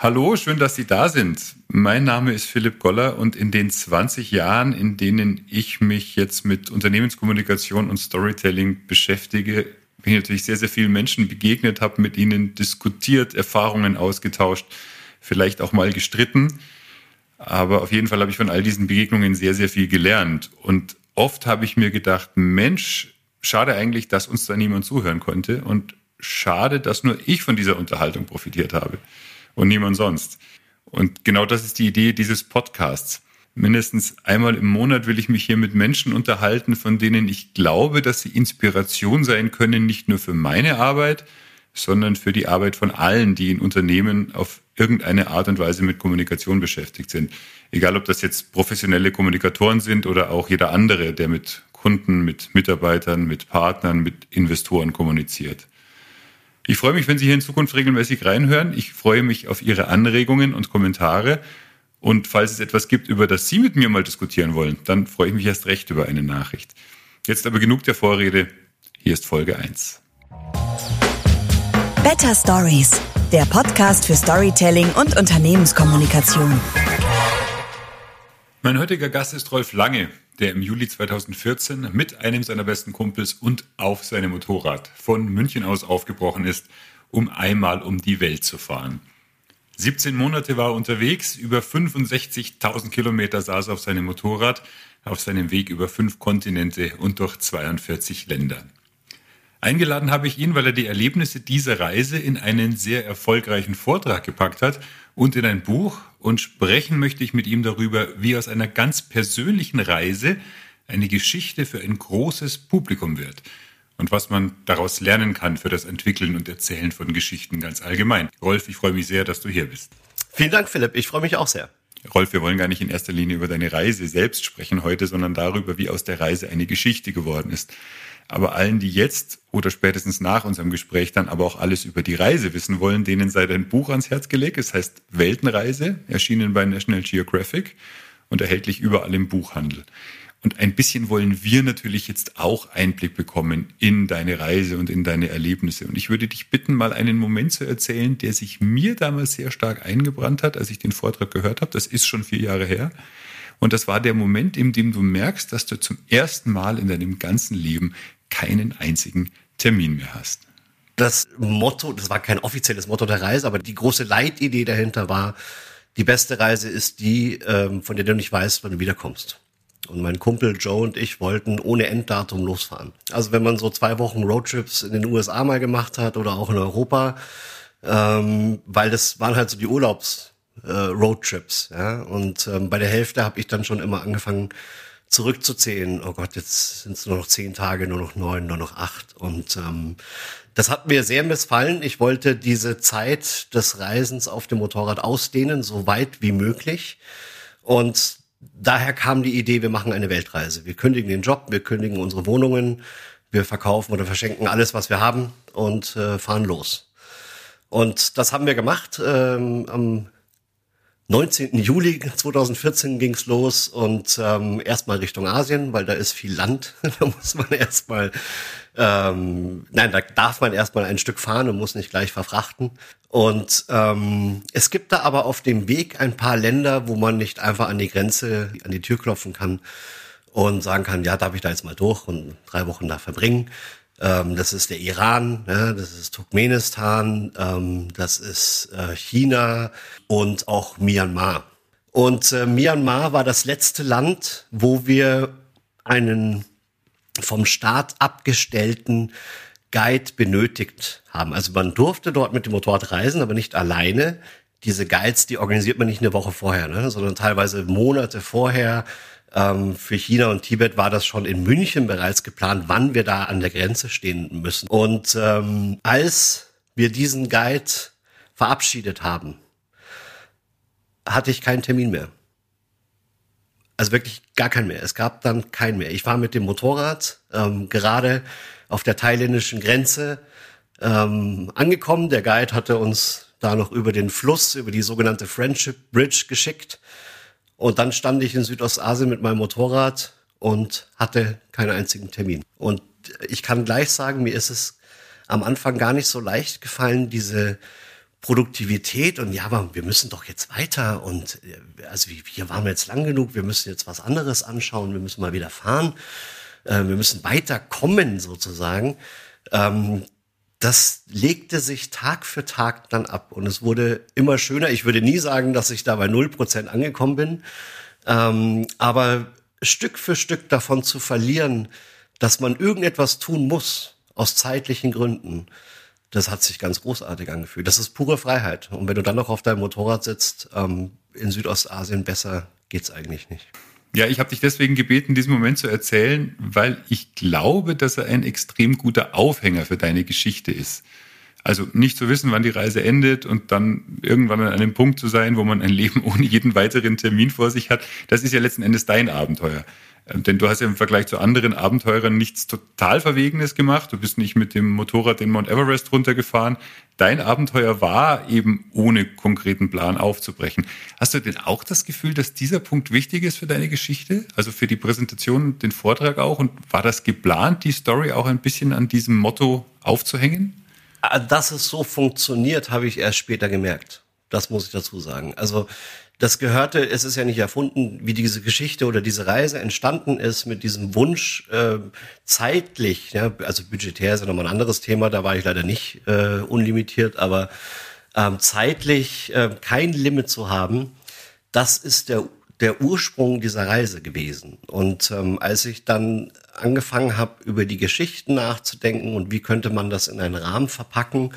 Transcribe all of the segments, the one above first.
Hallo, schön, dass Sie da sind. Mein Name ist Philipp Goller und in den 20 Jahren, in denen ich mich jetzt mit Unternehmenskommunikation und Storytelling beschäftige, bin ich natürlich sehr, sehr vielen Menschen begegnet, habe mit ihnen diskutiert, Erfahrungen ausgetauscht, vielleicht auch mal gestritten. Aber auf jeden Fall habe ich von all diesen Begegnungen sehr, sehr viel gelernt. Und oft habe ich mir gedacht, Mensch, schade eigentlich, dass uns da niemand zuhören konnte und schade, dass nur ich von dieser Unterhaltung profitiert habe und niemand sonst. Und genau das ist die Idee dieses Podcasts. Mindestens einmal im Monat will ich mich hier mit Menschen unterhalten, von denen ich glaube, dass sie Inspiration sein können, nicht nur für meine Arbeit, sondern für die Arbeit von allen, die in Unternehmen auf irgendeine Art und Weise mit Kommunikation beschäftigt sind. Egal, ob das jetzt professionelle Kommunikatoren sind oder auch jeder andere, der mit Kunden, mit Mitarbeitern, mit Partnern, mit Investoren kommuniziert. Ich freue mich, wenn Sie hier in Zukunft regelmäßig reinhören. Ich freue mich auf Ihre Anregungen und Kommentare. Und falls es etwas gibt, über das Sie mit mir mal diskutieren wollen, dann freue ich mich erst recht über eine Nachricht. Jetzt aber genug der Vorrede. Hier ist Folge 1. Better Stories, der Podcast für Storytelling und Unternehmenskommunikation. Mein heutiger Gast ist Rolf Lange der im Juli 2014 mit einem seiner besten Kumpels und auf seinem Motorrad von München aus aufgebrochen ist, um einmal um die Welt zu fahren. 17 Monate war er unterwegs, über 65.000 Kilometer saß er auf seinem Motorrad, auf seinem Weg über fünf Kontinente und durch 42 Länder. Eingeladen habe ich ihn, weil er die Erlebnisse dieser Reise in einen sehr erfolgreichen Vortrag gepackt hat und in ein Buch und sprechen möchte ich mit ihm darüber, wie aus einer ganz persönlichen Reise eine Geschichte für ein großes Publikum wird und was man daraus lernen kann für das Entwickeln und Erzählen von Geschichten ganz allgemein. Rolf, ich freue mich sehr, dass du hier bist. Vielen Dank, Philipp. Ich freue mich auch sehr. Rolf, wir wollen gar nicht in erster Linie über deine Reise selbst sprechen heute, sondern darüber, wie aus der Reise eine Geschichte geworden ist. Aber allen, die jetzt oder spätestens nach unserem Gespräch dann aber auch alles über die Reise wissen wollen, denen sei dein Buch ans Herz gelegt. Es heißt Weltenreise, erschienen bei National Geographic und erhältlich überall im Buchhandel. Und ein bisschen wollen wir natürlich jetzt auch Einblick bekommen in deine Reise und in deine Erlebnisse. Und ich würde dich bitten, mal einen Moment zu erzählen, der sich mir damals sehr stark eingebrannt hat, als ich den Vortrag gehört habe. Das ist schon vier Jahre her. Und das war der Moment, in dem du merkst, dass du zum ersten Mal in deinem ganzen Leben keinen einzigen Termin mehr hast. Das Motto, das war kein offizielles Motto der Reise, aber die große Leitidee dahinter war, die beste Reise ist die, ähm, von der du nicht weißt, wann du wiederkommst. Und mein Kumpel Joe und ich wollten ohne Enddatum losfahren. Also wenn man so zwei Wochen Roadtrips in den USA mal gemacht hat oder auch in Europa, ähm, weil das waren halt so die Urlaubs äh, Roadtrips. Ja? Und ähm, bei der Hälfte habe ich dann schon immer angefangen, zurückzuzählen. Oh Gott, jetzt sind es nur noch zehn Tage, nur noch neun, nur noch acht. Und ähm, das hat mir sehr missfallen. Ich wollte diese Zeit des Reisens auf dem Motorrad ausdehnen, so weit wie möglich. Und daher kam die Idee, wir machen eine Weltreise. Wir kündigen den Job, wir kündigen unsere Wohnungen, wir verkaufen oder verschenken alles, was wir haben und äh, fahren los. Und das haben wir gemacht. Ähm, am 19. Juli 2014 ging's los und ähm, erstmal Richtung Asien, weil da ist viel Land. da muss man erstmal, ähm, nein, da darf man erstmal ein Stück fahren und muss nicht gleich verfrachten. Und ähm, es gibt da aber auf dem Weg ein paar Länder, wo man nicht einfach an die Grenze, an die Tür klopfen kann und sagen kann, ja, darf ich da jetzt mal durch und drei Wochen da verbringen, ähm, das ist der Iran, ja, das ist Turkmenistan, ähm, das ist äh, China und auch Myanmar. Und äh, Myanmar war das letzte Land, wo wir einen vom Staat abgestellten Guide benötigt haben. Also man durfte dort mit dem Motorrad reisen, aber nicht alleine. Diese Guides, die organisiert man nicht eine Woche vorher, ne, sondern teilweise Monate vorher ähm, für China und Tibet war das schon in München bereits geplant, wann wir da an der Grenze stehen müssen. Und ähm, als wir diesen Guide verabschiedet haben, hatte ich keinen Termin mehr. Also wirklich gar keinen mehr. Es gab dann keinen mehr. Ich war mit dem Motorrad ähm, gerade auf der thailändischen Grenze ähm, angekommen. Der Guide hatte uns da noch über den Fluss, über die sogenannte Friendship Bridge geschickt. Und dann stand ich in Südostasien mit meinem Motorrad und hatte keinen einzigen Termin. Und ich kann gleich sagen, mir ist es am Anfang gar nicht so leicht gefallen, diese Produktivität und ja, aber wir müssen doch jetzt weiter und äh, also hier waren wir jetzt lang genug, wir müssen jetzt was anderes anschauen, wir müssen mal wieder fahren, äh, wir müssen weiterkommen sozusagen. Ähm, das legte sich Tag für Tag dann ab und es wurde immer schöner. Ich würde nie sagen, dass ich da bei null Prozent angekommen bin, ähm, aber Stück für Stück davon zu verlieren, dass man irgendetwas tun muss aus zeitlichen Gründen, das hat sich ganz großartig angefühlt. Das ist pure Freiheit. Und wenn du dann noch auf deinem Motorrad sitzt, ähm, in Südostasien, besser geht's eigentlich nicht. Ja, ich habe dich deswegen gebeten, diesen Moment zu erzählen, weil ich glaube, dass er ein extrem guter Aufhänger für deine Geschichte ist. Also nicht zu wissen, wann die Reise endet und dann irgendwann an einem Punkt zu sein, wo man ein Leben ohne jeden weiteren Termin vor sich hat, das ist ja letzten Endes dein Abenteuer. Ähm, denn du hast ja im Vergleich zu anderen Abenteurern nichts total Verwegenes gemacht. Du bist nicht mit dem Motorrad den Mount Everest runtergefahren. Dein Abenteuer war eben ohne konkreten Plan aufzubrechen. Hast du denn auch das Gefühl, dass dieser Punkt wichtig ist für deine Geschichte? Also für die Präsentation, den Vortrag auch? Und war das geplant, die Story auch ein bisschen an diesem Motto aufzuhängen? Ah, dass es so funktioniert, habe ich erst später gemerkt. Das muss ich dazu sagen. Also das gehörte, es ist ja nicht erfunden, wie diese Geschichte oder diese Reise entstanden ist mit diesem Wunsch äh, zeitlich, ja, also budgetär ist ja nochmal ein anderes Thema, da war ich leider nicht äh, unlimitiert, aber ähm, zeitlich äh, kein Limit zu haben, das ist der der Ursprung dieser Reise gewesen. Und ähm, als ich dann angefangen habe, über die Geschichten nachzudenken und wie könnte man das in einen Rahmen verpacken,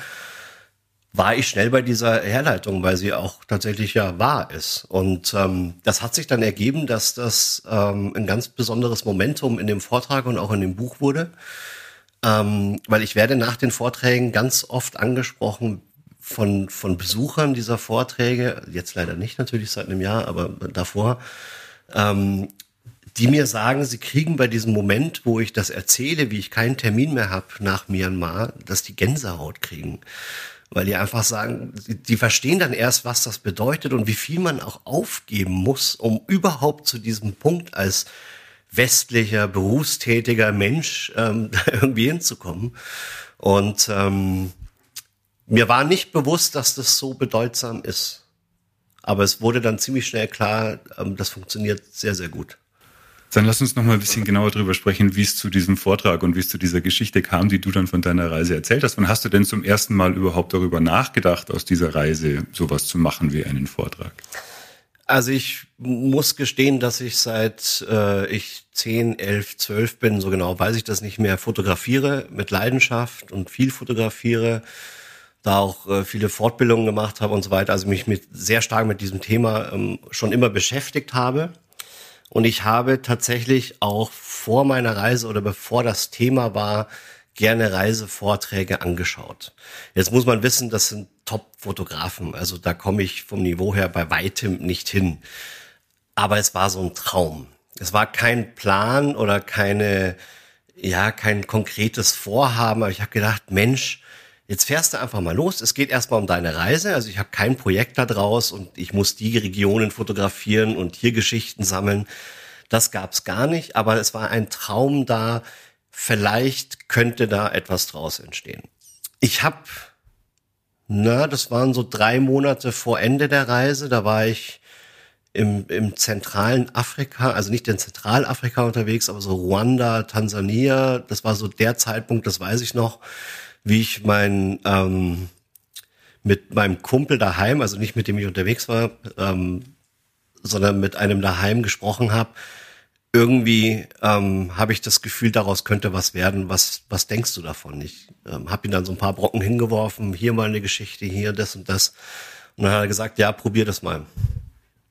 war ich schnell bei dieser Herleitung, weil sie auch tatsächlich ja wahr ist. Und ähm, das hat sich dann ergeben, dass das ähm, ein ganz besonderes Momentum in dem Vortrag und auch in dem Buch wurde. Ähm, weil ich werde nach den Vorträgen ganz oft angesprochen von, von Besuchern dieser Vorträge, jetzt leider nicht natürlich seit einem Jahr, aber davor, ähm, die mir sagen, sie kriegen bei diesem Moment, wo ich das erzähle, wie ich keinen Termin mehr habe nach Myanmar, dass die Gänsehaut kriegen weil die einfach sagen, die verstehen dann erst, was das bedeutet und wie viel man auch aufgeben muss, um überhaupt zu diesem Punkt als westlicher, berufstätiger Mensch ähm, irgendwie hinzukommen. Und ähm, mir war nicht bewusst, dass das so bedeutsam ist. Aber es wurde dann ziemlich schnell klar, ähm, das funktioniert sehr, sehr gut. Dann lass uns noch mal ein bisschen genauer darüber sprechen, wie es zu diesem Vortrag und wie es zu dieser Geschichte kam, die du dann von deiner Reise erzählt hast. Wann hast du denn zum ersten Mal überhaupt darüber nachgedacht, aus dieser Reise sowas zu machen wie einen Vortrag? Also ich muss gestehen, dass ich seit äh, ich 10, 11, 12 bin, so genau weiß ich das nicht mehr, fotografiere mit Leidenschaft und viel fotografiere, da auch äh, viele Fortbildungen gemacht habe und so weiter, also mich mit sehr stark mit diesem Thema ähm, schon immer beschäftigt habe und ich habe tatsächlich auch vor meiner Reise oder bevor das Thema war, gerne Reisevorträge angeschaut. Jetzt muss man wissen, das sind Top-Fotografen. Also da komme ich vom Niveau her bei weitem nicht hin. Aber es war so ein Traum. Es war kein Plan oder keine, ja, kein konkretes Vorhaben. Aber ich habe gedacht, Mensch, Jetzt fährst du einfach mal los. Es geht erstmal um deine Reise. Also ich habe kein Projekt da draus und ich muss die Regionen fotografieren und hier Geschichten sammeln. Das gab's gar nicht, aber es war ein Traum da. Vielleicht könnte da etwas draus entstehen. Ich habe, na, das waren so drei Monate vor Ende der Reise. Da war ich im, im zentralen Afrika, also nicht in Zentralafrika unterwegs, aber so Ruanda, Tansania. Das war so der Zeitpunkt, das weiß ich noch wie ich mein ähm, mit meinem Kumpel daheim, also nicht mit dem ich unterwegs war, ähm, sondern mit einem daheim gesprochen habe. Irgendwie ähm, habe ich das Gefühl, daraus könnte was werden. Was, was denkst du davon? Ich ähm, habe ihn dann so ein paar Brocken hingeworfen, hier mal eine Geschichte, hier das und das. Und dann hat er gesagt, ja, probier das mal.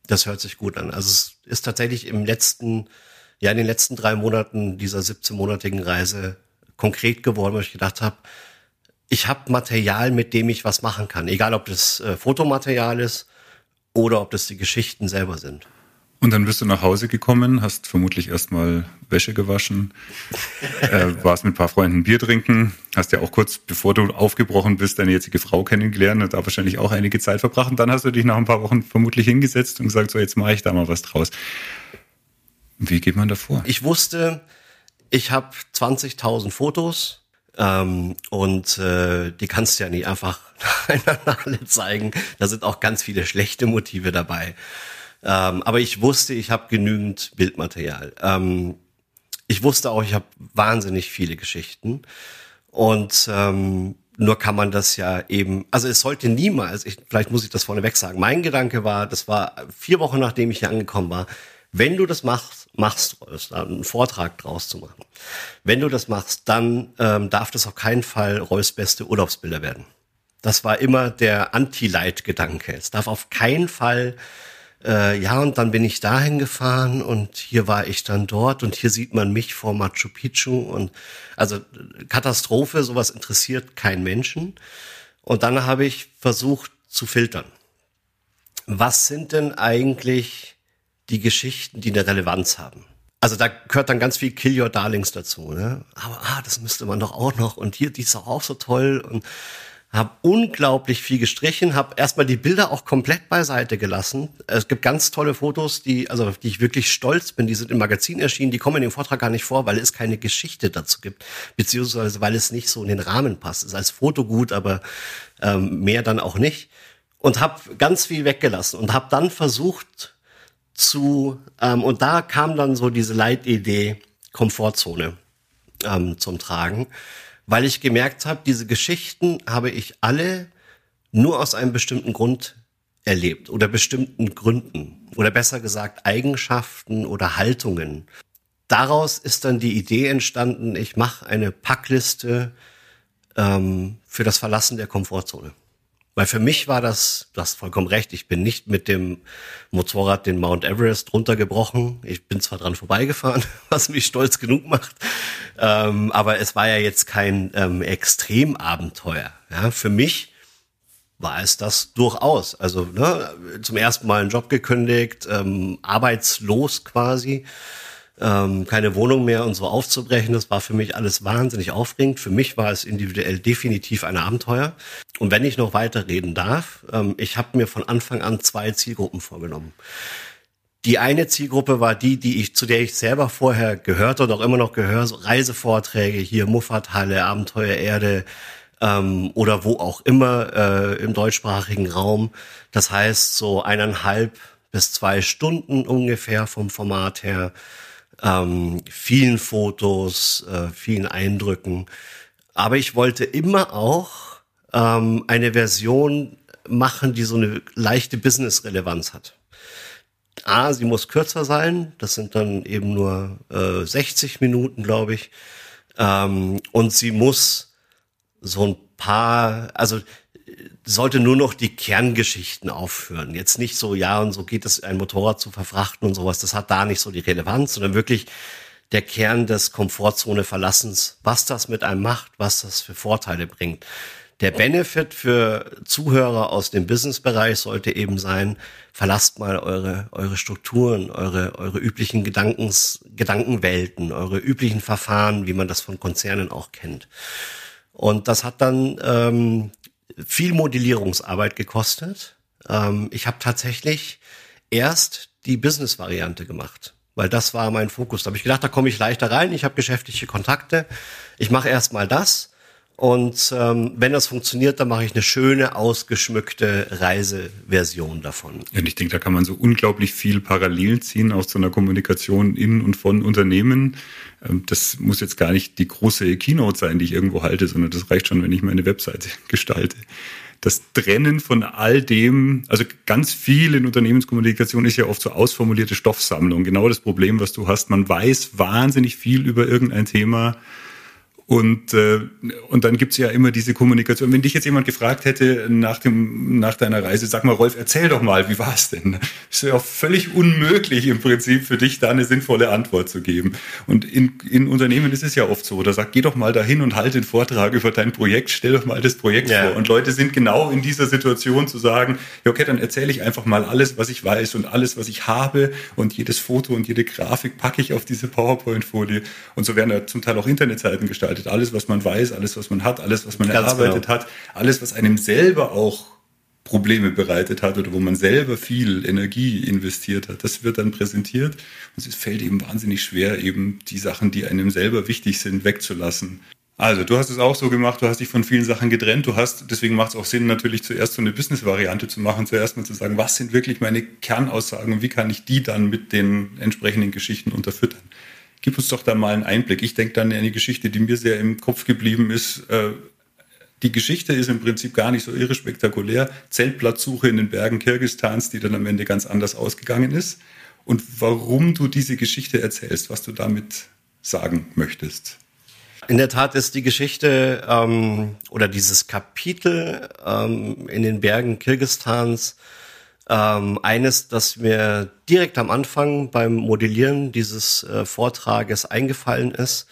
Das hört sich gut an. Also es ist tatsächlich im letzten, ja, in den letzten drei Monaten dieser 17-monatigen Reise konkret geworden, weil ich gedacht habe, ich habe Material, mit dem ich was machen kann. Egal, ob das äh, Fotomaterial ist oder ob das die Geschichten selber sind. Und dann bist du nach Hause gekommen, hast vermutlich erstmal Wäsche gewaschen, äh, warst mit ein paar Freunden Bier trinken, hast ja auch kurz, bevor du aufgebrochen bist, deine jetzige Frau kennengelernt und da wahrscheinlich auch einige Zeit verbracht. Und dann hast du dich nach ein paar Wochen vermutlich hingesetzt und gesagt, so jetzt mache ich da mal was draus. Wie geht man da vor? Ich wusste, ich habe 20.000 Fotos Ähm, und äh, die kannst du ja nicht einfach nacheinander alle zeigen. Da sind auch ganz viele schlechte Motive dabei. Ähm, aber ich wusste, ich habe genügend Bildmaterial. Ähm, ich wusste auch, ich habe wahnsinnig viele Geschichten. Und ähm, nur kann man das ja eben, also es sollte niemals, ich, vielleicht muss ich das vorneweg sagen, mein Gedanke war, das war vier Wochen nachdem ich hier angekommen war, wenn du das machst, machst, einen Vortrag draus zu machen. Wenn du das machst, dann ähm, darf das auf keinen Fall Reus beste Urlaubsbilder werden. Das war immer der Anti-Light-Gedanke. Es darf auf keinen Fall äh, ja, und dann bin ich dahin gefahren und hier war ich dann dort und hier sieht man mich vor Machu Picchu und also Katastrophe, sowas interessiert keinen Menschen. Und dann habe ich versucht zu filtern. Was sind denn eigentlich die Geschichten, die eine Relevanz haben? Also da gehört dann ganz viel Kill Your Darlings dazu. Ne? Aber ah, das müsste man doch auch noch und hier, die ist auch so toll und habe unglaublich viel gestrichen, habe erstmal die Bilder auch komplett beiseite gelassen. Es gibt ganz tolle Fotos, die also auf die ich wirklich stolz bin, die sind im Magazin erschienen, die kommen in dem Vortrag gar nicht vor, weil es keine Geschichte dazu gibt, beziehungsweise weil es nicht so in den Rahmen passt. Es ist als Foto gut, aber ähm, mehr dann auch nicht. Und habe ganz viel weggelassen und habe dann versucht zu ähm, und da kam dann so diese Leitidee Komfortzone ähm, zum Tragen weil ich gemerkt habe, diese Geschichten habe ich alle nur aus einem bestimmten Grund erlebt oder bestimmten Gründen oder besser gesagt Eigenschaften oder Haltungen. Daraus ist dann die Idee entstanden, ich mache eine Packliste ähm, für das Verlassen der Komfortzone. Weil für mich war das, du hast vollkommen recht, ich bin nicht mit dem Motorrad den Mount Everest runtergebrochen. Ich bin zwar dran vorbeigefahren, was mich stolz genug macht, ähm, aber es war ja jetzt kein ähm, Extremabenteuer. Ja, für mich war es das durchaus. Also ne, zum ersten Mal einen Job gekündigt, ähm, arbeitslos quasi ähm, keine Wohnung mehr und so aufzubrechen. Das war für mich alles wahnsinnig aufregend. Für mich war es individuell definitiv ein Abenteuer. Und wenn ich noch weiter reden darf, ähm, ich habe mir von Anfang an zwei Zielgruppen vorgenommen. Die eine Zielgruppe war die, die ich, zu der ich selber vorher gehört und auch immer noch gehöre, so Reisevorträge hier, Muffathalle, Abenteuer Erde, ähm, oder wo auch immer äh, im deutschsprachigen Raum. Das heißt so eineinhalb bis zwei Stunden ungefähr vom Format her ähm, vielen Fotos, äh, vielen Eindrücken. Aber ich wollte immer auch ähm, eine Version machen, die so eine leichte Business-Relevanz hat. A, sie muss kürzer sein, das sind dann eben nur äh, 60 Minuten, glaube ich. Ähm, und sie muss so ein paar, also sollte nur noch die Kerngeschichten aufführen. Jetzt nicht so, ja, und so geht es, ein Motorrad zu verfrachten und sowas. Das hat da nicht so die Relevanz, sondern wirklich der Kern des Komfortzone-Verlassens, was das mit einem macht, was das für Vorteile bringt. Der Benefit für Zuhörer aus dem Businessbereich sollte eben sein, verlasst mal eure, eure Strukturen, eure, eure üblichen Gedankens, Gedankenwelten, eure üblichen Verfahren, wie man das von Konzernen auch kennt. Und das hat dann ähm, viel Modellierungsarbeit gekostet. Ähm, ich habe tatsächlich erst die Business-Variante gemacht, weil das war mein Fokus. Da habe ich gedacht, da komme ich leichter rein. Ich habe geschäftliche Kontakte. Ich mache erst mal das. Und ähm, wenn das funktioniert, dann mache ich eine schöne, ausgeschmückte Reiseversion davon. Und ich denke, da kann man so unglaublich viel parallel ziehen aus so einer Kommunikation in und von Unternehmen. Ähm, das muss jetzt gar nicht die große Keynote sein, die ich irgendwo halte, sondern das reicht schon, wenn ich meine Webseite gestalte. Das Trennen von all dem, also ganz viel in Unternehmenskommunikation ist ja oft so ausformulierte Stoffsammlung. Genau das Problem, was du hast. Man weiß wahnsinnig viel über irgendein Thema und, äh, und dann gibt's ja immer diese Kommunikation. Wenn dich jetzt jemand gefragt hätte nach, dem, nach deiner Reise, sag mal, Rolf, erzähl doch mal, wie war's denn? Ist ja auch völlig unmöglich im Prinzip für dich da eine sinnvolle Antwort zu geben. Und in, in Unternehmen ist es ja oft so, da sagt, geh doch mal dahin und halt den Vortrag über dein Projekt, stell doch mal das Projekt ja. vor. Und Leute sind genau in dieser Situation zu sagen, ja okay, dann erzähle ich einfach mal alles, was ich weiß und alles, was ich habe und jedes Foto und jede Grafik packe ich auf diese PowerPoint-Folie. Und so werden ja zum Teil auch Internetseiten gestaltet arbeitet, alles, was man weiß, alles, was man hat, alles, was man Ganz erarbeitet genau. hat, alles, was einem selber auch Probleme bereitet hat oder wo man selber viel Energie investiert hat, das wird dann präsentiert und es fällt eben wahnsinnig schwer, eben die Sachen, die einem selber wichtig sind, wegzulassen. Also, du hast es auch so gemacht, du hast dich von vielen Sachen getrennt, du hast, deswegen macht es auch Sinn, natürlich zuerst so eine Business-Variante zu machen, zuerst mal zu sagen, was sind wirklich meine Kernaussagen und wie kann ich die dann mit den entsprechenden Geschichten unterfüttern. Gib uns doch da mal einen Einblick. Ich denke dann an eine Geschichte, die mir sehr im Kopf geblieben ist. Äh, die Geschichte ist im Prinzip gar nicht so irre spektakulär. Zeltplatzsuche in den Bergen Kirgistans, die dann am Ende ganz anders ausgegangen ist. Und warum du diese Geschichte erzählst, was du damit sagen möchtest. In der Tat ist die Geschichte ähm, oder dieses Kapitel ähm, in den Bergen Kirgistans ähm, eines, das mir direkt am Anfang beim Modellieren dieses äh, Vortrages eingefallen ist.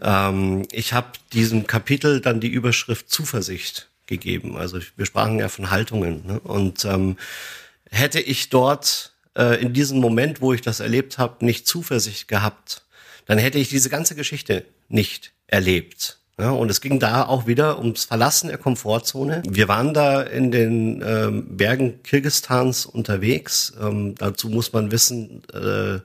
Ähm, ich habe diesem Kapitel dann die Überschrift Zuversicht gegeben. Also wir sprachen ja von Haltungen. Ne? Und ähm, hätte ich dort äh, in diesem Moment, wo ich das erlebt habe, nicht Zuversicht gehabt, dann hätte ich diese ganze Geschichte nicht erlebt. Ja, und es ging da auch wieder ums Verlassen der Komfortzone. Wir waren da in den ähm, Bergen Kirgistans unterwegs. Ähm, dazu muss man wissen, äh,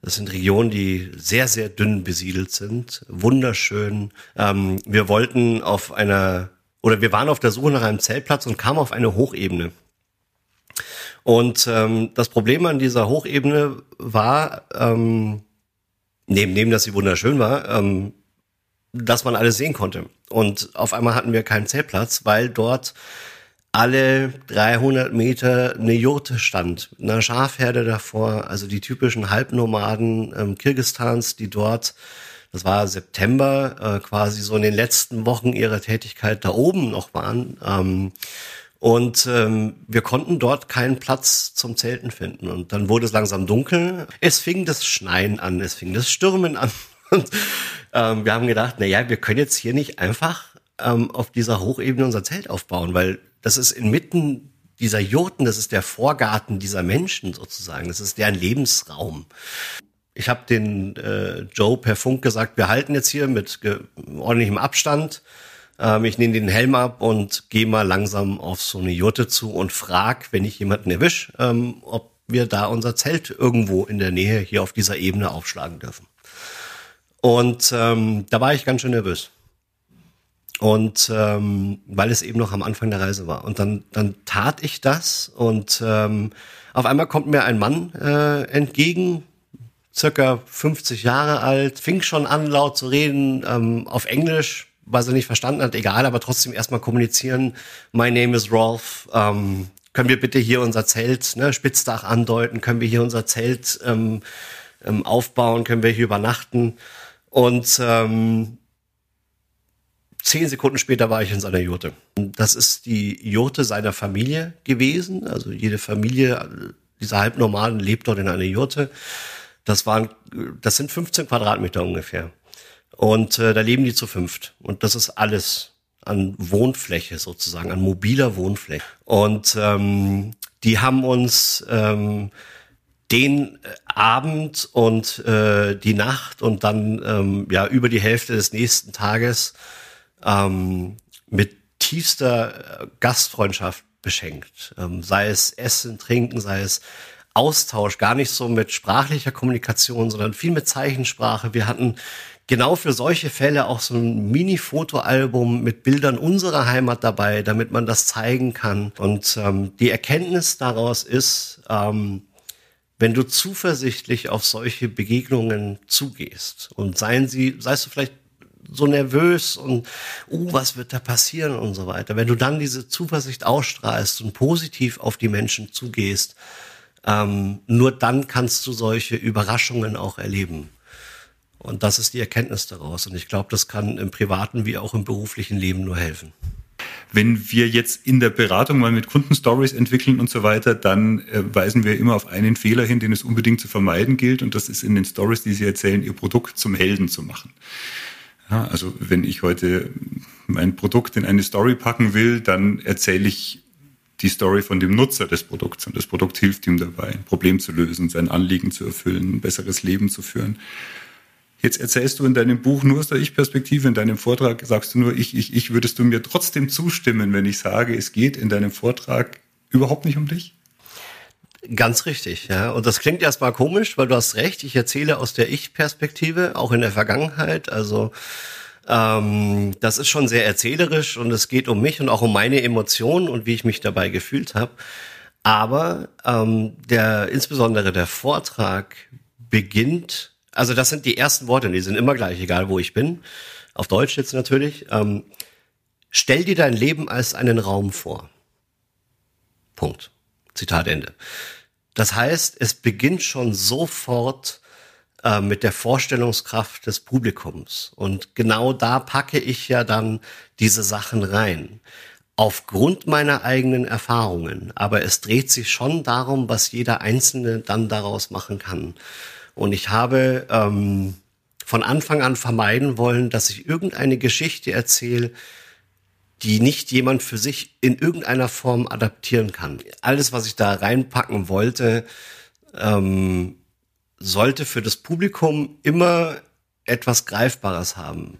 das sind Regionen, die sehr, sehr dünn besiedelt sind. Wunderschön. Ähm, wir wollten auf einer, oder wir waren auf der Suche nach einem Zeltplatz und kamen auf eine Hochebene. Und ähm, das Problem an dieser Hochebene war, ähm, neben, neben dass sie wunderschön war, ähm, dass man alles sehen konnte. Und auf einmal hatten wir keinen Zeltplatz, weil dort alle 300 Meter eine Jurte stand, eine Schafherde davor, also die typischen Halbnomaden ähm, Kirgistans, die dort, das war September, äh, quasi so in den letzten Wochen ihrer Tätigkeit da oben noch waren. Ähm, und ähm, wir konnten dort keinen Platz zum Zelten finden. Und dann wurde es langsam dunkel. Es fing das Schneien an, es fing das Stürmen an. Und ähm, wir haben gedacht, na ja, wir können jetzt hier nicht einfach ähm, auf dieser Hochebene unser Zelt aufbauen, weil das ist inmitten dieser Jurten, das ist der Vorgarten dieser Menschen sozusagen, das ist deren Lebensraum. Ich habe den äh, Joe per Funk gesagt, wir halten jetzt hier mit ordentlichem Abstand. Ähm, ich nehme den Helm ab und gehe mal langsam auf so eine Jurte zu und frag, wenn ich jemanden erwisch, ähm, ob wir da unser Zelt irgendwo in der Nähe hier auf dieser Ebene aufschlagen dürfen. Und ähm, da war ich ganz schön nervös. Und ähm, weil es eben noch am Anfang der Reise war. Und dann, dann tat ich das und ähm, auf einmal kommt mir ein Mann äh, entgegen, circa 50 Jahre alt, fing schon an laut zu reden ähm, auf Englisch, was er nicht verstanden hat, egal, aber trotzdem erstmal kommunizieren. My name is Rolf. Ähm, können wir bitte hier unser Zelt, ne, Spitzdach andeuten? Können wir hier unser Zelt ähm, ähm, aufbauen? Können wir hier übernachten? Und ähm, zehn Sekunden später war ich in seiner Jurte. Das ist die Jurte seiner Familie gewesen. Also jede Familie dieser Halbnormalen lebt dort in einer Jurte. Das waren, das sind 15 Quadratmeter ungefähr. Und äh, da leben die zu fünft. Und das ist alles an Wohnfläche sozusagen, an mobiler Wohnfläche. Und ähm, die haben uns ähm, den äh, Abend und äh, die Nacht und dann ähm, ja über die Hälfte des nächsten Tages ähm, mit tiefster äh, Gastfreundschaft beschenkt. Ähm, sei es Essen, Trinken, sei es Austausch, gar nicht so mit sprachlicher Kommunikation, sondern viel mit Zeichensprache. Wir hatten genau für solche Fälle auch so ein Mini-Fotoalbum mit Bildern unserer Heimat dabei, damit man das zeigen kann. Und ähm, die Erkenntnis daraus ist, ähm, wenn du zuversichtlich auf solche Begegnungen zugehst und seien sie, seist du vielleicht so nervös und, uh, was wird da passieren und so weiter. Wenn du dann diese Zuversicht ausstrahlst und positiv auf die Menschen zugehst, ähm, nur dann kannst du solche Überraschungen auch erleben. Und das ist die Erkenntnis daraus. Und ich glaube, das kann im privaten wie auch im beruflichen Leben nur helfen. Wenn wir jetzt in der Beratung mal mit Kundenstories entwickeln und so weiter, dann äh, weisen wir immer auf einen Fehler hin, den es unbedingt zu vermeiden gilt. Und das ist in den Stories, die Sie erzählen, Ihr Produkt zum Helden zu machen. Ja, also wenn ich heute mein Produkt in eine Story packen will, dann erzähle ich die Story von dem Nutzer des Produkts und das Produkt hilft ihm dabei, ein Problem zu lösen, sein Anliegen zu erfüllen, ein besseres Leben zu führen. Jetzt erzählst du in deinem Buch nur aus der Ich-Perspektive, in deinem Vortrag sagst du nur ich, ich, ich. Würdest du mir trotzdem zustimmen, wenn ich sage, es geht in deinem Vortrag überhaupt nicht um dich? Ganz richtig, ja. Und das klingt erstmal komisch, weil du hast recht. Ich erzähle aus der Ich-Perspektive, auch in der Vergangenheit. Also Ähm, das ist schon sehr erzählerisch und es geht um mich und auch um meine Emotionen und wie ich mich dabei gefühlt habe. Aber ähm, der insbesondere der Vortrag beginnt, also das sind die ersten Worte, die sind immer gleich, egal wo ich bin. Auf Deutsch jetzt natürlich. Ähm, stell dir dein Leben als einen Raum vor. Punkt. Zitat Ende. Das heißt, es beginnt schon sofort äh, mit der Vorstellungskraft des Publikums. Und genau da packe ich ja dann diese Sachen rein. Aufgrund meiner eigenen Erfahrungen. Aber es dreht sich schon darum, was jeder Einzelne dann daraus machen kann. Und ich habe ähm, von Anfang an vermeiden wollen, dass ich irgendeine Geschichte erzähle, die nicht jemand für sich in irgendeiner Form adaptieren kann. Alles, was ich da reinpacken wollte, ähm, sollte für das Publikum immer etwas Greifbares haben.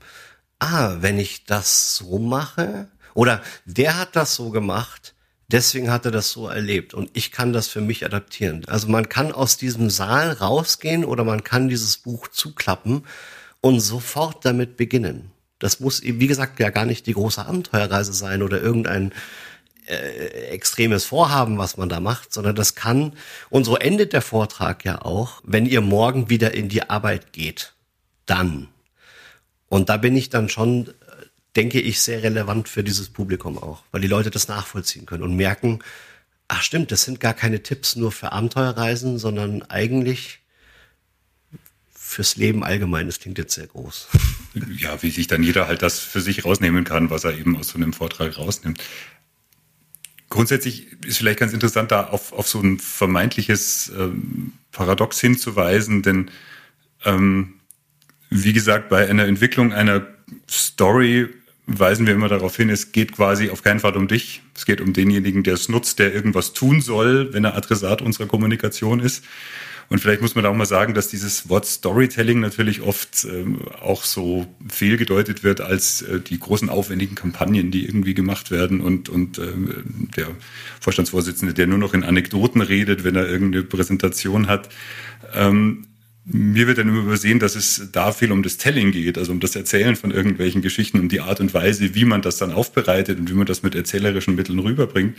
Ah, wenn ich das so mache, oder der hat das so gemacht, deswegen hat er das so erlebt und ich kann das für mich adaptieren. Also man kann aus diesem Saal rausgehen oder man kann dieses Buch zuklappen und sofort damit beginnen. Das muss, wie gesagt, ja gar nicht die große Abenteuerreise sein oder irgendein äh, extremes Vorhaben, was man da macht, sondern das kann, und so endet der Vortrag ja auch, wenn ihr morgen wieder in die Arbeit geht, dann. Und da bin ich dann schon, denke ich, sehr relevant für dieses Publikum auch, weil die Leute das nachvollziehen können und merken, ach stimmt, das sind gar keine Tipps nur für Abenteuerreisen, sondern eigentlich fürs Leben allgemein. Das klingt jetzt sehr groß. Ja, wie sich dann jeder halt das für sich rausnehmen kann, was er eben aus so einem Vortrag rausnimmt. Grundsätzlich ist vielleicht ganz interessant, da auf, auf so ein vermeintliches ähm, Paradox hinzuweisen, denn ähm, wie gesagt, bei einer Entwicklung einer Story weisen wir immer darauf hin, es geht quasi auf keinen Fall um dich. Es geht um denjenigen, der es nutzt, der irgendwas tun soll, wenn er Adressat unserer Kommunikation ist. Und vielleicht muss man da auch mal sagen, dass dieses Wort Storytelling natürlich oft ähm, auch so fehlgedeutet wird als äh, die großen aufwendigen Kampagnen, die irgendwie gemacht werden und, und ähm, der Vorstandsvorsitzende, der nur noch in Anekdoten redet, wenn er irgendeine Präsentation hat. Ähm, mir wird dann immer übersehen, dass es da viel um das Telling geht, also um das Erzählen von irgendwelchen Geschichten, um die Art und Weise, wie man das dann aufbereitet und wie man das mit erzählerischen Mitteln rüberbringt.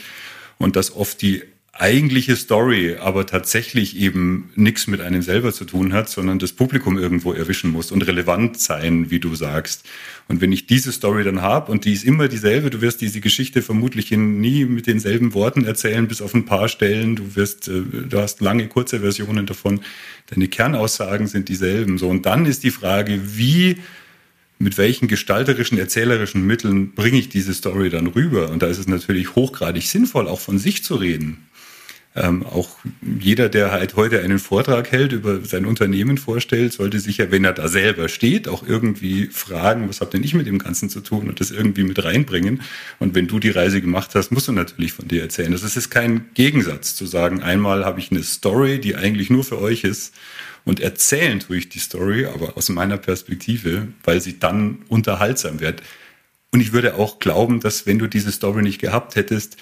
Und dass oft die eigentliche Story aber tatsächlich eben nichts mit einem selber zu tun hat, sondern das Publikum irgendwo erwischen muss und relevant sein, wie du sagst. Und wenn ich diese Story dann habe und die ist immer dieselbe, du wirst diese Geschichte vermutlich nie mit denselben Worten erzählen, bis auf ein paar Stellen, du wirst, äh, du hast lange kurze Versionen davon, deine Kernaussagen sind dieselben. So und dann ist die Frage, wie mit welchen gestalterischen, erzählerischen Mitteln bringe ich diese Story dann rüber? Und da ist es natürlich hochgradig sinnvoll, auch von sich zu reden. Ähm, auch jeder, der halt heute einen Vortrag hält, über sein Unternehmen vorstellt, sollte sich ja, wenn er da selber steht, auch irgendwie fragen, was habt denn ich mit dem Ganzen zu tun und das irgendwie mit reinbringen. Und wenn du die Reise gemacht hast, musst du natürlich von dir erzählen. Das ist kein Gegensatz zu sagen, einmal habe ich eine Story, die eigentlich nur für euch ist und erzählen tue ich die Story, aber aus meiner Perspektive, weil sie dann unterhaltsam wird. Und ich würde auch glauben, dass wenn du diese Story nicht gehabt hättest,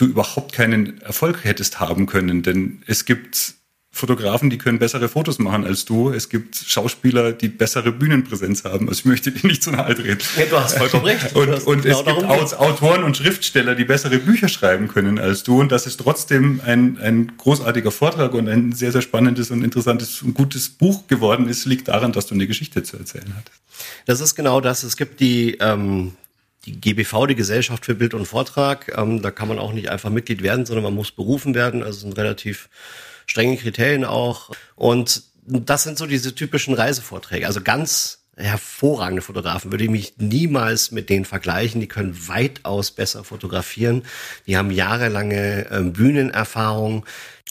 du überhaupt keinen Erfolg hättest haben können. Denn es gibt Fotografen, die können bessere Fotos machen als du. Es gibt Schauspieler, die bessere Bühnenpräsenz haben. Also ich möchte dir nicht zu nahe treten. Ja, du hast vollkommen recht. Und, und genau es gibt Autoren und Schriftsteller, die bessere Bücher schreiben können als du. Und das ist trotzdem ein, ein großartiger Vortrag und ein sehr, sehr spannendes und interessantes und gutes Buch geworden ist, liegt daran, dass du eine Geschichte zu erzählen hattest. Das ist genau das. Es gibt die, ähm, die GBV, die Gesellschaft für Bild und Vortrag, ähm, da kann man auch nicht einfach Mitglied werden, sondern man muss berufen werden. Also sind relativ strenge Kriterien auch. Und das sind so diese typischen Reisevorträge. Also ganz hervorragende Fotografen würde ich mich niemals mit denen vergleichen. Die können weitaus besser fotografieren. Die haben jahrelange äh, Bühnenerfahrung.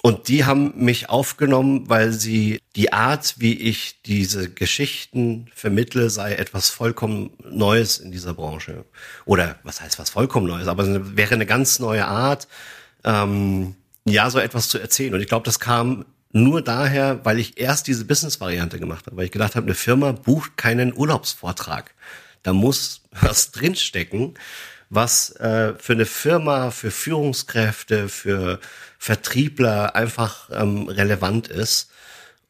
Und die haben mich aufgenommen, weil sie die Art, wie ich diese Geschichten vermittle, sei etwas vollkommen Neues in dieser Branche. Oder was heißt was vollkommen Neues? Aber es wäre eine ganz neue Art, ähm, ja, so etwas zu erzählen. Und ich glaube, das kam nur daher, weil ich erst diese Business-Variante gemacht habe, weil ich gedacht habe, eine Firma bucht keinen Urlaubsvortrag. Da muss was drinstecken, was äh, für eine Firma, für Führungskräfte, für Vertriebler einfach ähm, relevant ist.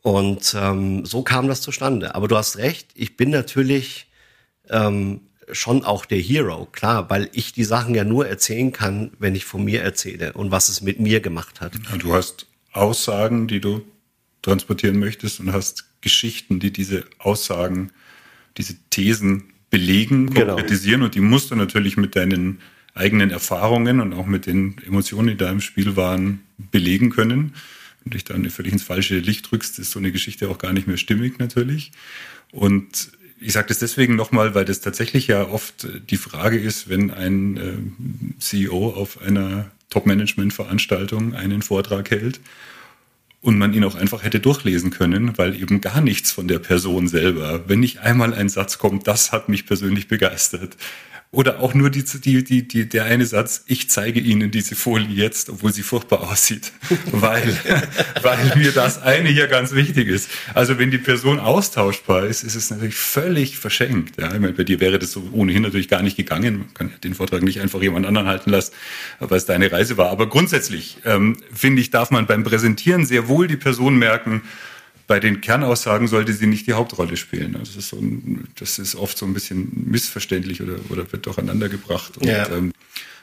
Und ähm, so kam das zustande. Aber du hast recht, ich bin natürlich ähm, schon auch der Hero, klar, weil ich die Sachen ja nur erzählen kann, wenn ich von mir erzähle und was es mit mir gemacht hat. Ja, du hast Aussagen, die du transportieren möchtest und hast Geschichten, die diese Aussagen, diese Thesen belegen, genau. konkretisieren und die musst du natürlich mit deinen eigenen Erfahrungen und auch mit den Emotionen, die da im Spiel waren, belegen können. Und dich dann völlig ins falsche Licht drückst, ist so eine Geschichte auch gar nicht mehr stimmig natürlich. Und ich sage das deswegen nochmal, weil das tatsächlich ja oft die Frage ist, wenn ein äh, CEO auf einer Top-Management-Veranstaltung einen Vortrag hält und man ihn auch einfach hätte durchlesen können, weil eben gar nichts von der Person selber, wenn nicht einmal ein Satz kommt, das hat mich persönlich begeistert, oder auch nur die, die, die, die, der eine Satz, ich zeige Ihnen diese Folie jetzt, obwohl sie furchtbar aussieht, weil, weil mir das eine hier ganz wichtig ist. Also wenn die Person austauschbar ist, ist es natürlich völlig verschenkt. Ja, ich meine, bei dir wäre das so ohnehin natürlich gar nicht gegangen. Man kann den Vortrag nicht einfach jemand anderen halten lassen, weil es deine Reise war. Aber grundsätzlich, ähm, finde ich, darf man beim Präsentieren sehr wohl die Person merken, bei den Kernaussagen sollte sie nicht die Hauptrolle spielen. Also das ist, so ein, das ist oft so ein bisschen missverständlich oder, oder wird durcheinander gebracht. Und, ja. ähm,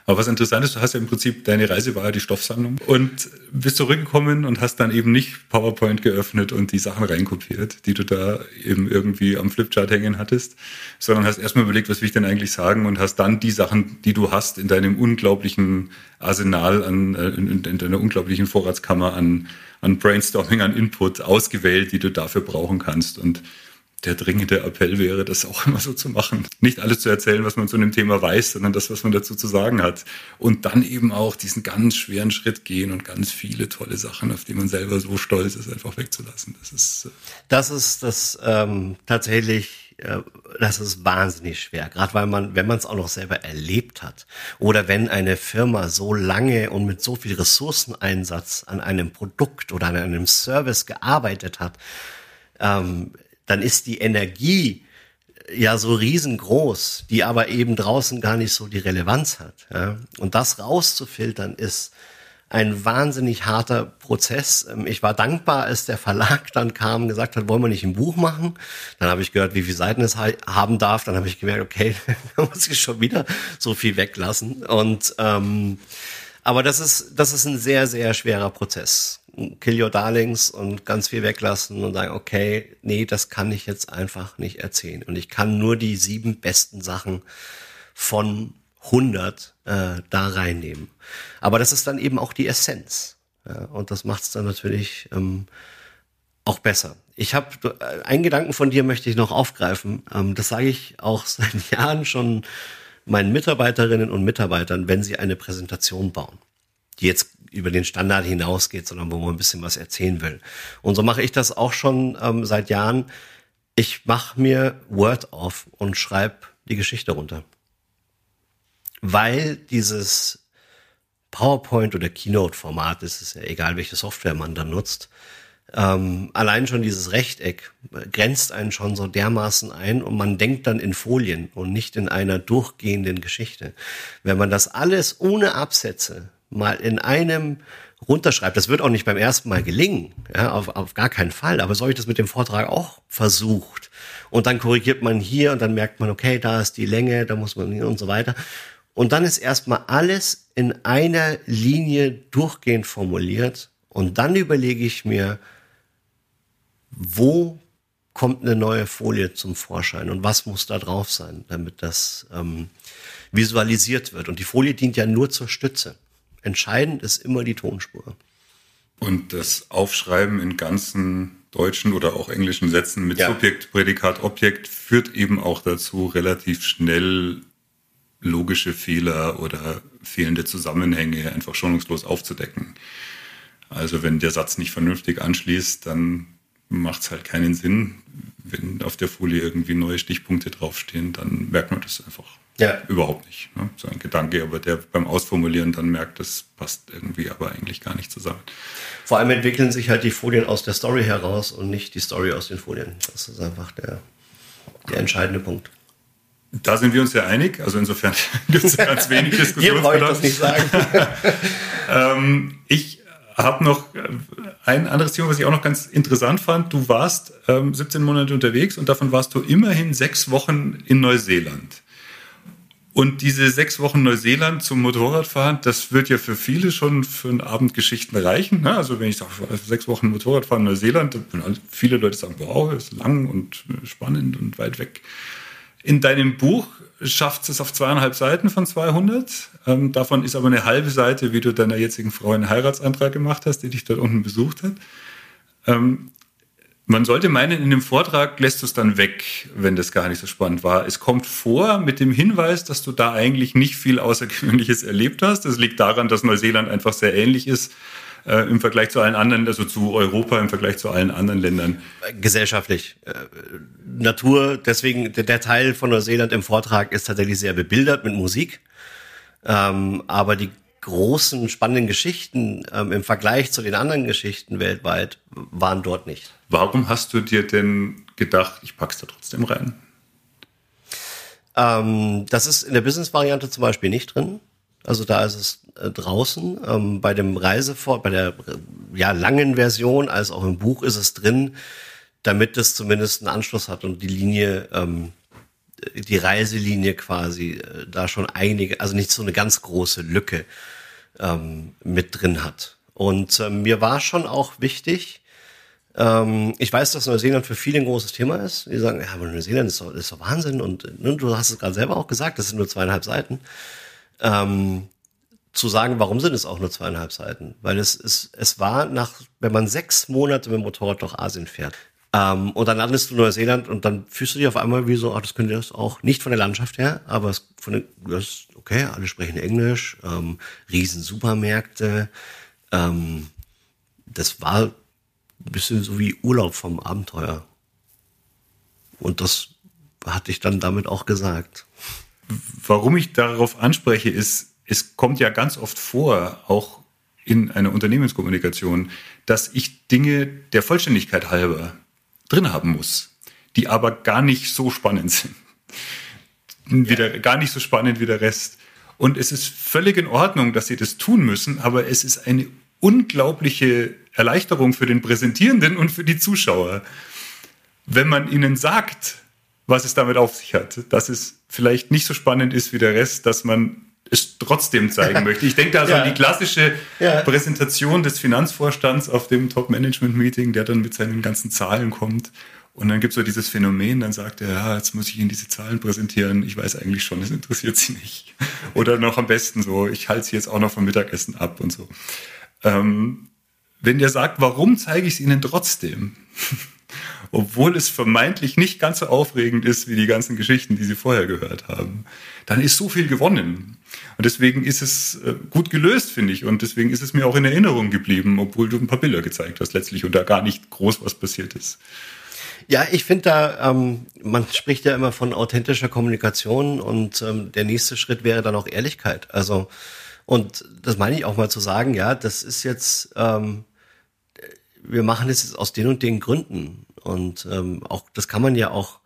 aber was interessant ist, du hast ja im Prinzip, deine Reise war ja die Stoffsammlung und bist zurückgekommen und hast dann eben nicht PowerPoint geöffnet und die Sachen reinkopiert, die du da eben irgendwie am Flipchart hängen hattest, sondern hast erstmal überlegt, was will ich denn eigentlich sagen und hast dann die Sachen, die du hast in deinem unglaublichen Arsenal an, äh, in, in deiner unglaublichen Vorratskammer an, an Brainstorming, an Input ausgewählt, die du dafür brauchen kannst. Und der dringende Appell wäre, das auch immer so zu machen. Nicht alles zu erzählen, was man zu einem Thema weiß, sondern das, was man dazu zu sagen hat. Und dann eben auch diesen ganz schweren Schritt gehen und ganz viele tolle Sachen, auf die man selber so stolz ist, einfach wegzulassen. Das ist, äh das ist das ähm, tatsächlich, äh, das ist wahnsinnig schwer. Gerade weil man, wenn man es auch noch selber erlebt hat oder wenn eine Firma so lange und mit so viel Ressourceneinsatz an einem Produkt oder an einem Service gearbeitet hat, ähm, dann ist die Energie ja so riesengroß, die aber eben draußen gar nicht so die Relevanz hat. Ja? Und das rauszufiltern ist ein wahnsinnig harter Prozess. Ähm, ich war dankbar, als der Verlag dann kam und gesagt hat, wollen wir nicht ein Buch machen? Dann habe ich gehört, wie viele Seiten es haben darf. Dann habe ich gemerkt, okay, da muss ich schon wieder so viel weglassen. Und ähm, aber das ist das ist ein sehr sehr schwerer Prozess. Kill Your Darlings und ganz viel weglassen und sagen, okay, nee, das kann ich jetzt einfach nicht erzählen. Und ich kann nur die sieben besten Sachen von 100 äh, da reinnehmen. Aber das ist dann eben auch die Essenz. Ja, und das macht es dann natürlich ähm, auch besser. Ich habe äh, einen Gedanken von dir möchte ich noch aufgreifen. Ähm, das sage ich auch seit Jahren schon meinen Mitarbeiterinnen und Mitarbeitern, wenn sie eine Präsentation bauen, die jetzt über den Standard hinausgeht, sondern wo man ein bisschen was erzählen will. Und so mache ich das auch schon ähm, seit Jahren. Ich mache mir Word auf und schreibe die Geschichte runter. Weil dieses PowerPoint oder Keynote-Format, ist es ja egal, welche Software man dann nutzt, ähm, allein schon dieses Rechteck grenzt einen schon so dermaßen ein und man denkt dann in Folien und nicht in einer durchgehenden Geschichte. Wenn man das alles ohne Absätze mal in einem runterschreibt, das wird auch nicht beim ersten Mal gelingen, ja, auf, auf gar keinen Fall, aber so habe ich das mit dem Vortrag auch versucht. Und dann korrigiert man hier und dann merkt man, okay, da ist die Länge, da muss man und so weiter. Und dann ist erstmal alles in einer Linie durchgehend formuliert und dann überlege ich mir, wo kommt eine neue Folie zum Vorschein und was muss da drauf sein, damit das ähm, visualisiert wird. Und die Folie dient ja nur zur Stütze. Entscheidend ist immer die Tonspur. Und das Aufschreiben in ganzen deutschen oder auch englischen Sätzen mit ja. Subjekt, Prädikat, Objekt führt eben auch dazu, relativ schnell logische Fehler oder fehlende Zusammenhänge einfach schonungslos aufzudecken. Also wenn der Satz nicht vernünftig anschließt, dann macht es halt keinen Sinn. Wenn auf der Folie irgendwie neue Stichpunkte draufstehen, dann merkt man das einfach ja. überhaupt nicht. Ne? So ein Gedanke, aber der beim Ausformulieren dann merkt, das passt irgendwie aber eigentlich gar nicht zusammen. Vor allem entwickeln sich halt die Folien aus der Story heraus und nicht die Story aus den Folien. Das ist einfach der, der entscheidende Punkt. Da sind wir uns ja einig. Also insofern gibt es ganz wenig Diskussion. Ihr wollt das nicht sagen. ähm, ich habe noch ein anderes Thema, was ich auch noch ganz interessant fand. Du warst ähm, 17 Monate unterwegs und davon warst du immerhin sechs Wochen in Neuseeland. Und diese sechs Wochen Neuseeland zum Motorradfahren, das wird ja für viele schon für einen Abend Geschichten reichen. Ne? Also wenn ich sage, sechs Wochen Motorradfahren in Neuseeland, viele Leute sagen, wow, ist lang und spannend und weit weg. In deinem Buch schafft es auf zweieinhalb Seiten von 200. Ähm, davon ist aber eine halbe Seite, wie du deiner jetzigen Frau einen Heiratsantrag gemacht hast, die dich dort unten besucht hat. Ähm, man sollte meinen, in dem Vortrag lässt du es dann weg, wenn das gar nicht so spannend war. Es kommt vor mit dem Hinweis, dass du da eigentlich nicht viel Außergewöhnliches erlebt hast. Das liegt daran, dass Neuseeland einfach sehr ähnlich ist äh, im Vergleich zu allen anderen, also zu Europa im Vergleich zu allen anderen Ländern. Gesellschaftlich. Äh, Natur, deswegen der, der, Teil von Neuseeland im Vortrag ist tatsächlich sehr bebildert mit Musik. Ähm, aber die großen, spannenden Geschichten ähm, im Vergleich zu den anderen Geschichten weltweit waren dort nicht. Warum hast du dir denn gedacht, ich pack's da trotzdem rein? Ähm, das ist in der Business-Variante zum Beispiel nicht drin. Also da ist es äh, draußen. Ähm, bei dem Reisefort, bei der ja, langen Version als auch im Buch ist es drin, damit es zumindest einen Anschluss hat und die Linie ähm, die Reiselinie quasi äh, da schon einige, also nicht so eine ganz große Lücke ähm, mit drin hat. Und ähm, mir war schon auch wichtig, ähm, ich weiß, dass Neuseeland für viele ein großes Thema ist. Die sagen, ja, aber Neuseeland ist doch, ist doch Wahnsinn und ne, du hast es gerade selber auch gesagt, das sind nur zweieinhalb Seiten. Ähm, zu sagen, warum sind es auch nur zweieinhalb Seiten? Weil es ist, es war nach, wenn man sechs Monate mit dem Motorrad durch Asien fährt, ähm, und dann landest du in Neuseeland und dann fühlst du dich auf einmal wie so, ach, das könnte das auch, nicht von der Landschaft her, aber es, von den, das okay, alle sprechen Englisch, ähm, riesen Supermärkte. Ähm, das war ein bisschen so wie Urlaub vom Abenteuer. Und das hatte ich dann damit auch gesagt. Warum ich darauf anspreche, ist, es kommt ja ganz oft vor, auch in einer Unternehmenskommunikation, dass ich Dinge der Vollständigkeit halber drin haben muss, die aber gar nicht so spannend sind. Wieder, ja. Gar nicht so spannend wie der Rest. Und es ist völlig in Ordnung, dass sie das tun müssen, aber es ist eine unglaubliche Erleichterung für den Präsentierenden und für die Zuschauer, wenn man ihnen sagt, was es damit auf sich hat, dass es vielleicht nicht so spannend ist wie der Rest, dass man es trotzdem zeigen möchte. Ich denke da also ja. an die klassische ja. Präsentation des Finanzvorstands auf dem Top-Management-Meeting, der dann mit seinen ganzen Zahlen kommt. Und dann gibt es so dieses Phänomen, dann sagt er, ja, jetzt muss ich Ihnen diese Zahlen präsentieren. Ich weiß eigentlich schon, das interessiert Sie nicht. Oder noch am besten so, ich halte Sie jetzt auch noch vom Mittagessen ab und so. Ähm, wenn der sagt, warum zeige ich es Ihnen trotzdem? obwohl es vermeintlich nicht ganz so aufregend ist wie die ganzen Geschichten, die Sie vorher gehört haben, dann ist so viel gewonnen. Und deswegen ist es äh, gut gelöst, finde ich. Und deswegen ist es mir auch in Erinnerung geblieben, obwohl du ein paar Bilder gezeigt hast letztlich und da gar nicht groß was passiert ist. Ja, ich finde da, ähm, man spricht ja immer von authentischer Kommunikation und ähm, der nächste Schritt wäre dann auch Ehrlichkeit. Also, und das meine ich auch mal zu sagen, ja, das ist jetzt, ähm, wir machen das jetzt aus den und den Gründen. Und ähm, auch das kann man ja auch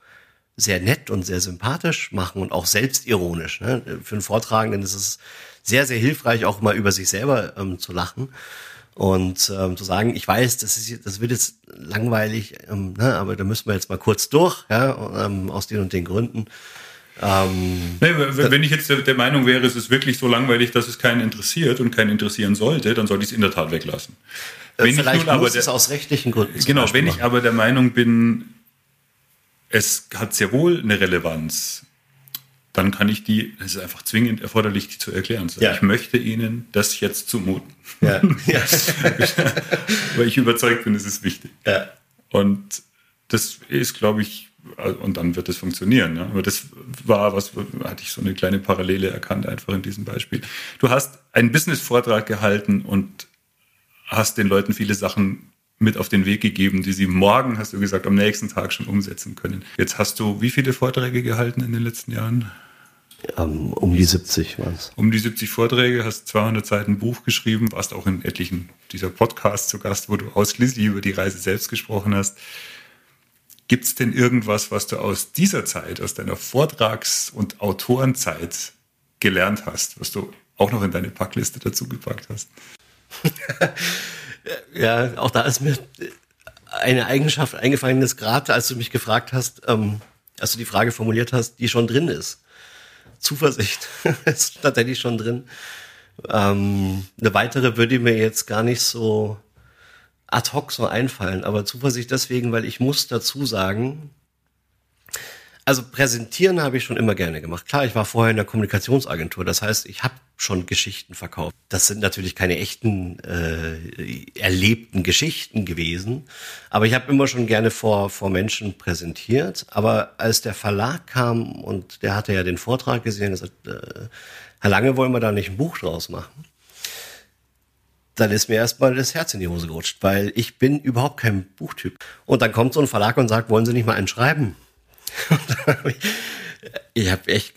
sehr nett und sehr sympathisch machen und auch selbstironisch. Ne? Für einen Vortragenden ist es sehr, sehr hilfreich, auch mal über sich selber ähm, zu lachen und ähm, zu sagen, ich weiß, das ist, das wird jetzt langweilig, ähm, ne, aber da müssen wir jetzt mal kurz durch, ja, ähm, aus den und den Gründen. Ähm, nee, wenn ich jetzt der Meinung wäre, es ist wirklich so langweilig, dass es keinen interessiert und keinen interessieren sollte, dann sollte ich es in der Tat weglassen. Wenn Vielleicht ich nun aber der, es aus rechtlichen Gründen. Genau, wenn ich aber der Meinung bin, es hat sehr wohl eine Relevanz, dann kann ich die, es ist einfach zwingend erforderlich, die zu erklären. Ja. Ich möchte Ihnen das jetzt zumuten. Ja. ja. Weil ich überzeugt bin, es ist wichtig. Ja. Und das ist, glaube ich, und dann wird es funktionieren. Ja? Aber das war was, hatte ich so eine kleine Parallele erkannt, einfach in diesem Beispiel. Du hast einen Business-Vortrag gehalten und hast den Leuten viele Sachen mit auf den Weg gegeben, die sie morgen, hast du gesagt, am nächsten Tag schon umsetzen können. Jetzt hast du wie viele Vorträge gehalten in den letzten Jahren? Um, um die 70 waren es. Um die 70 Vorträge, hast 200 Seiten Buch geschrieben, warst auch in etlichen dieser Podcasts zu Gast, wo du ausschließlich über die Reise selbst gesprochen hast. Gibt es denn irgendwas, was du aus dieser Zeit, aus deiner Vortrags- und Autorenzeit gelernt hast, was du auch noch in deine Packliste dazu gepackt hast? ja, auch da ist mir eine Eigenschaft eingefallen, ist gerade, als du mich gefragt hast, ähm, als du die Frage formuliert hast, die schon drin ist. Zuversicht ist tatsächlich schon drin. Ähm, eine weitere würde mir jetzt gar nicht so ad hoc so einfallen, aber Zuversicht deswegen, weil ich muss dazu sagen, also präsentieren habe ich schon immer gerne gemacht. Klar, ich war vorher in der Kommunikationsagentur, das heißt, ich habe schon Geschichten verkauft. Das sind natürlich keine echten äh, erlebten Geschichten gewesen, aber ich habe immer schon gerne vor vor Menschen präsentiert. Aber als der Verlag kam und der hatte ja den Vortrag gesehen, gesagt, äh, Herr Lange, wollen wir da nicht ein Buch draus machen? dann ist mir erstmal das Herz in die Hose gerutscht, weil ich bin überhaupt kein Buchtyp. Und dann kommt so ein Verlag und sagt, wollen Sie nicht mal einen schreiben? ich habe echt,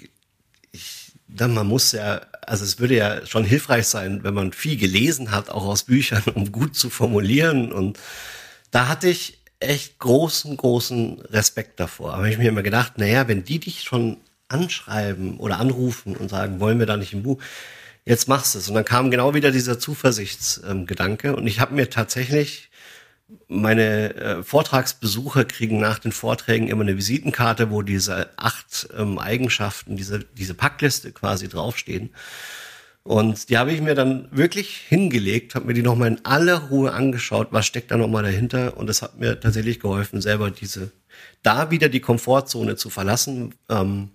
ich, dann man muss ja, also es würde ja schon hilfreich sein, wenn man viel gelesen hat, auch aus Büchern, um gut zu formulieren. Und da hatte ich echt großen, großen Respekt davor. Aber ich mir immer gedacht, naja, wenn die dich schon anschreiben oder anrufen und sagen, wollen wir da nicht ein Buch, jetzt machst du es. Und dann kam genau wieder dieser Zuversichtsgedanke. Und ich habe mir tatsächlich meine äh, Vortragsbesucher kriegen nach den Vorträgen immer eine Visitenkarte, wo diese acht ähm, Eigenschaften, diese, diese Packliste quasi draufstehen. Und die habe ich mir dann wirklich hingelegt, habe mir die nochmal in aller Ruhe angeschaut, was steckt da nochmal dahinter. Und es hat mir tatsächlich geholfen, selber diese, da wieder die Komfortzone zu verlassen ähm,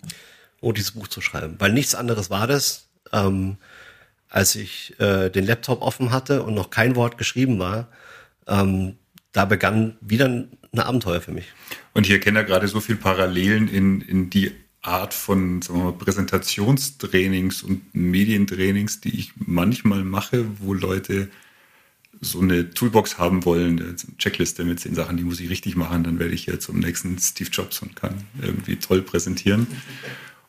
und dieses Buch zu schreiben. Weil nichts anderes war das, ähm, als ich äh, den Laptop offen hatte und noch kein Wort geschrieben war. Ähm, da begann wieder ein Abenteuer für mich. Und ich erkenne da gerade so viel Parallelen in, in die Art von sagen wir mal, Präsentationstrainings und Medientrainings, die ich manchmal mache, wo Leute so eine Toolbox haben wollen, eine Checkliste mit zehn Sachen, die muss ich richtig machen, dann werde ich jetzt zum nächsten Steve Jobs und kann irgendwie toll präsentieren.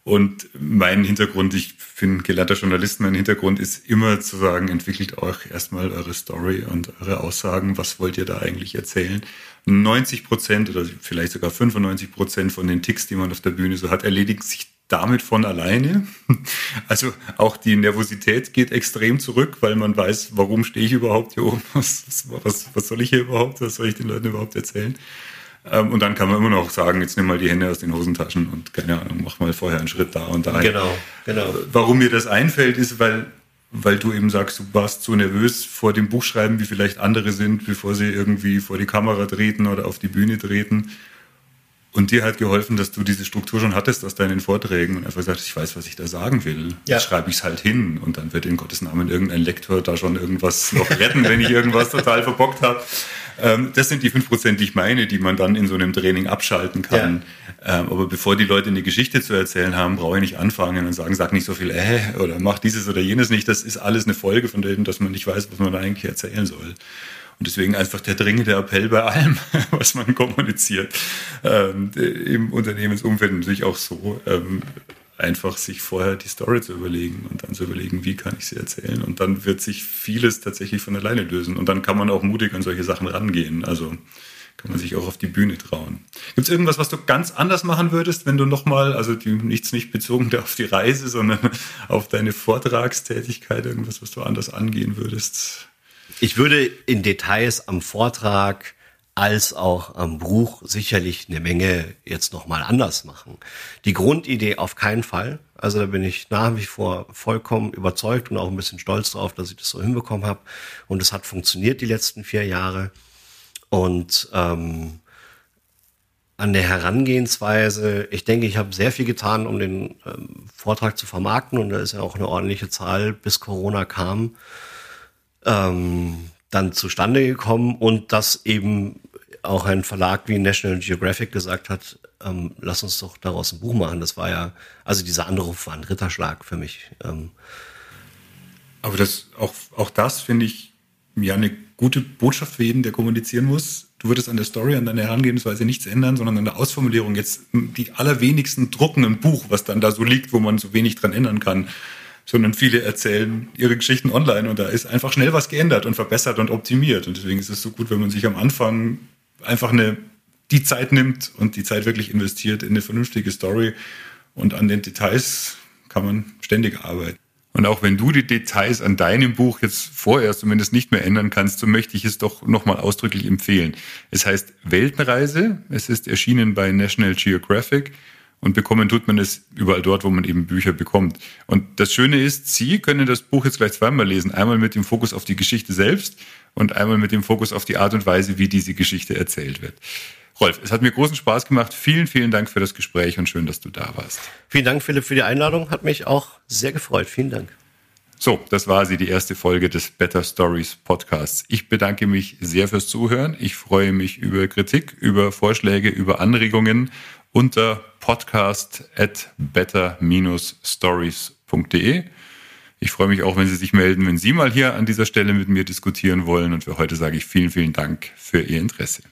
Und mein Hintergrund, ich bin gelernter Journalist, mein Hintergrund ist immer zu sagen, entwickelt euch erstmal eure Story und eure Aussagen, was wollt ihr da eigentlich erzählen. 90 Prozent oder vielleicht sogar 95 Prozent von den Ticks, die man auf der Bühne so hat, erledigt sich damit von alleine. Also auch die Nervosität geht extrem zurück, weil man weiß, warum stehe ich überhaupt hier oben, was, was, was soll ich hier überhaupt, was soll ich den Leuten überhaupt erzählen. Ähm, und dann kann man immer noch sagen, jetzt nimm mal die Hände aus den Hosentaschen und keine Ahnung, mach mal vorher einen Schritt da und da. Genau, genau. Warum mir das einfällt, ist, weil, weil du eben sagst, du warst so nervös vor dem Buchschreiben, wie vielleicht andere sind, bevor sie irgendwie vor die Kamera treten oder auf die Bühne treten. Und dir hat geholfen, dass du diese Struktur schon hattest aus deinen Vorträgen und einfach sagst, ich weiß, was ich da sagen will. Ja. Jetzt schreibe ich es halt hin und dann wird in Gottes Namen irgendein Lektor da schon irgendwas noch retten, wenn ich irgendwas total verbockt habe. Ähm, das sind die fünf Prozent, die ich meine, die man dann in so einem Training abschalten kann. Ja. Ähm, aber bevor die Leute eine Geschichte zu erzählen haben, brauche ich nicht anfangen und sagen, sag nicht so viel, äh, oder mach dieses oder jenes nicht. Das ist alles eine Folge von dem, dass man nicht weiß, was man da eigentlich erzählen soll. Und deswegen einfach der dringende Appell bei allem, was man kommuniziert, ähm, im Unternehmensumfeld natürlich auch so, ähm, einfach sich vorher die Story zu überlegen und dann zu überlegen, wie kann ich sie erzählen. Und dann wird sich vieles tatsächlich von alleine lösen. Und dann kann man auch mutig an solche Sachen rangehen. Also kann man sich auch auf die Bühne trauen. Gibt es irgendwas, was du ganz anders machen würdest, wenn du nochmal, also die, nichts nicht bezogen auf die Reise, sondern auf deine Vortragstätigkeit, irgendwas, was du anders angehen würdest? Ich würde in Details am Vortrag als auch am Buch sicherlich eine Menge jetzt nochmal anders machen. Die Grundidee auf keinen Fall. Also da bin ich nach wie vor vollkommen überzeugt und auch ein bisschen stolz drauf, dass ich das so hinbekommen habe. Und es hat funktioniert die letzten vier Jahre. Und ähm, an der Herangehensweise, ich denke, ich habe sehr viel getan, um den ähm, Vortrag zu vermarkten. Und da ist ja auch eine ordentliche Zahl, bis Corona kam. Ähm, dann zustande gekommen und das eben auch ein Verlag wie National Geographic gesagt hat, ähm, lass uns doch daraus ein Buch machen. Das war ja, also dieser Anruf war ein Ritterschlag für mich. Ähm. Aber das, auch, auch das finde ich ja eine gute Botschaft für jeden, der kommunizieren muss. Du würdest an der Story, an deiner Herangehensweise nichts ändern, sondern an der Ausformulierung. Jetzt die allerwenigsten drucken ein Buch, was dann da so liegt, wo man so wenig dran ändern kann sondern viele erzählen ihre Geschichten online und da ist einfach schnell was geändert und verbessert und optimiert. Und deswegen ist es so gut, wenn man sich am Anfang einfach eine, die Zeit nimmt und die Zeit wirklich investiert in eine vernünftige Story und an den Details kann man ständig arbeiten. Und auch wenn du die Details an deinem Buch jetzt vorerst zumindest nicht mehr ändern kannst, so möchte ich es doch nochmal ausdrücklich empfehlen. Es heißt Weltenreise. Es ist erschienen bei National Geographic. Und bekommen tut man es überall dort, wo man eben Bücher bekommt. Und das Schöne ist, Sie können das Buch jetzt gleich zweimal lesen. Einmal mit dem Fokus auf die Geschichte selbst und einmal mit dem Fokus auf die Art und Weise, wie diese Geschichte erzählt wird. Rolf, es hat mir großen Spaß gemacht. Vielen, vielen Dank für das Gespräch und schön, dass du da warst. Vielen Dank, Philipp, für die Einladung. Hat mich auch sehr gefreut. Vielen Dank. So, das war sie, die erste Folge des Better Stories Podcasts. Ich bedanke mich sehr fürs Zuhören. Ich freue mich über Kritik, über Vorschläge, über Anregungen unter podcast at better-stories.de. Ich freue mich auch, wenn Sie sich melden, wenn Sie mal hier an dieser Stelle mit mir diskutieren wollen. Und für heute sage ich vielen, vielen Dank für Ihr Interesse.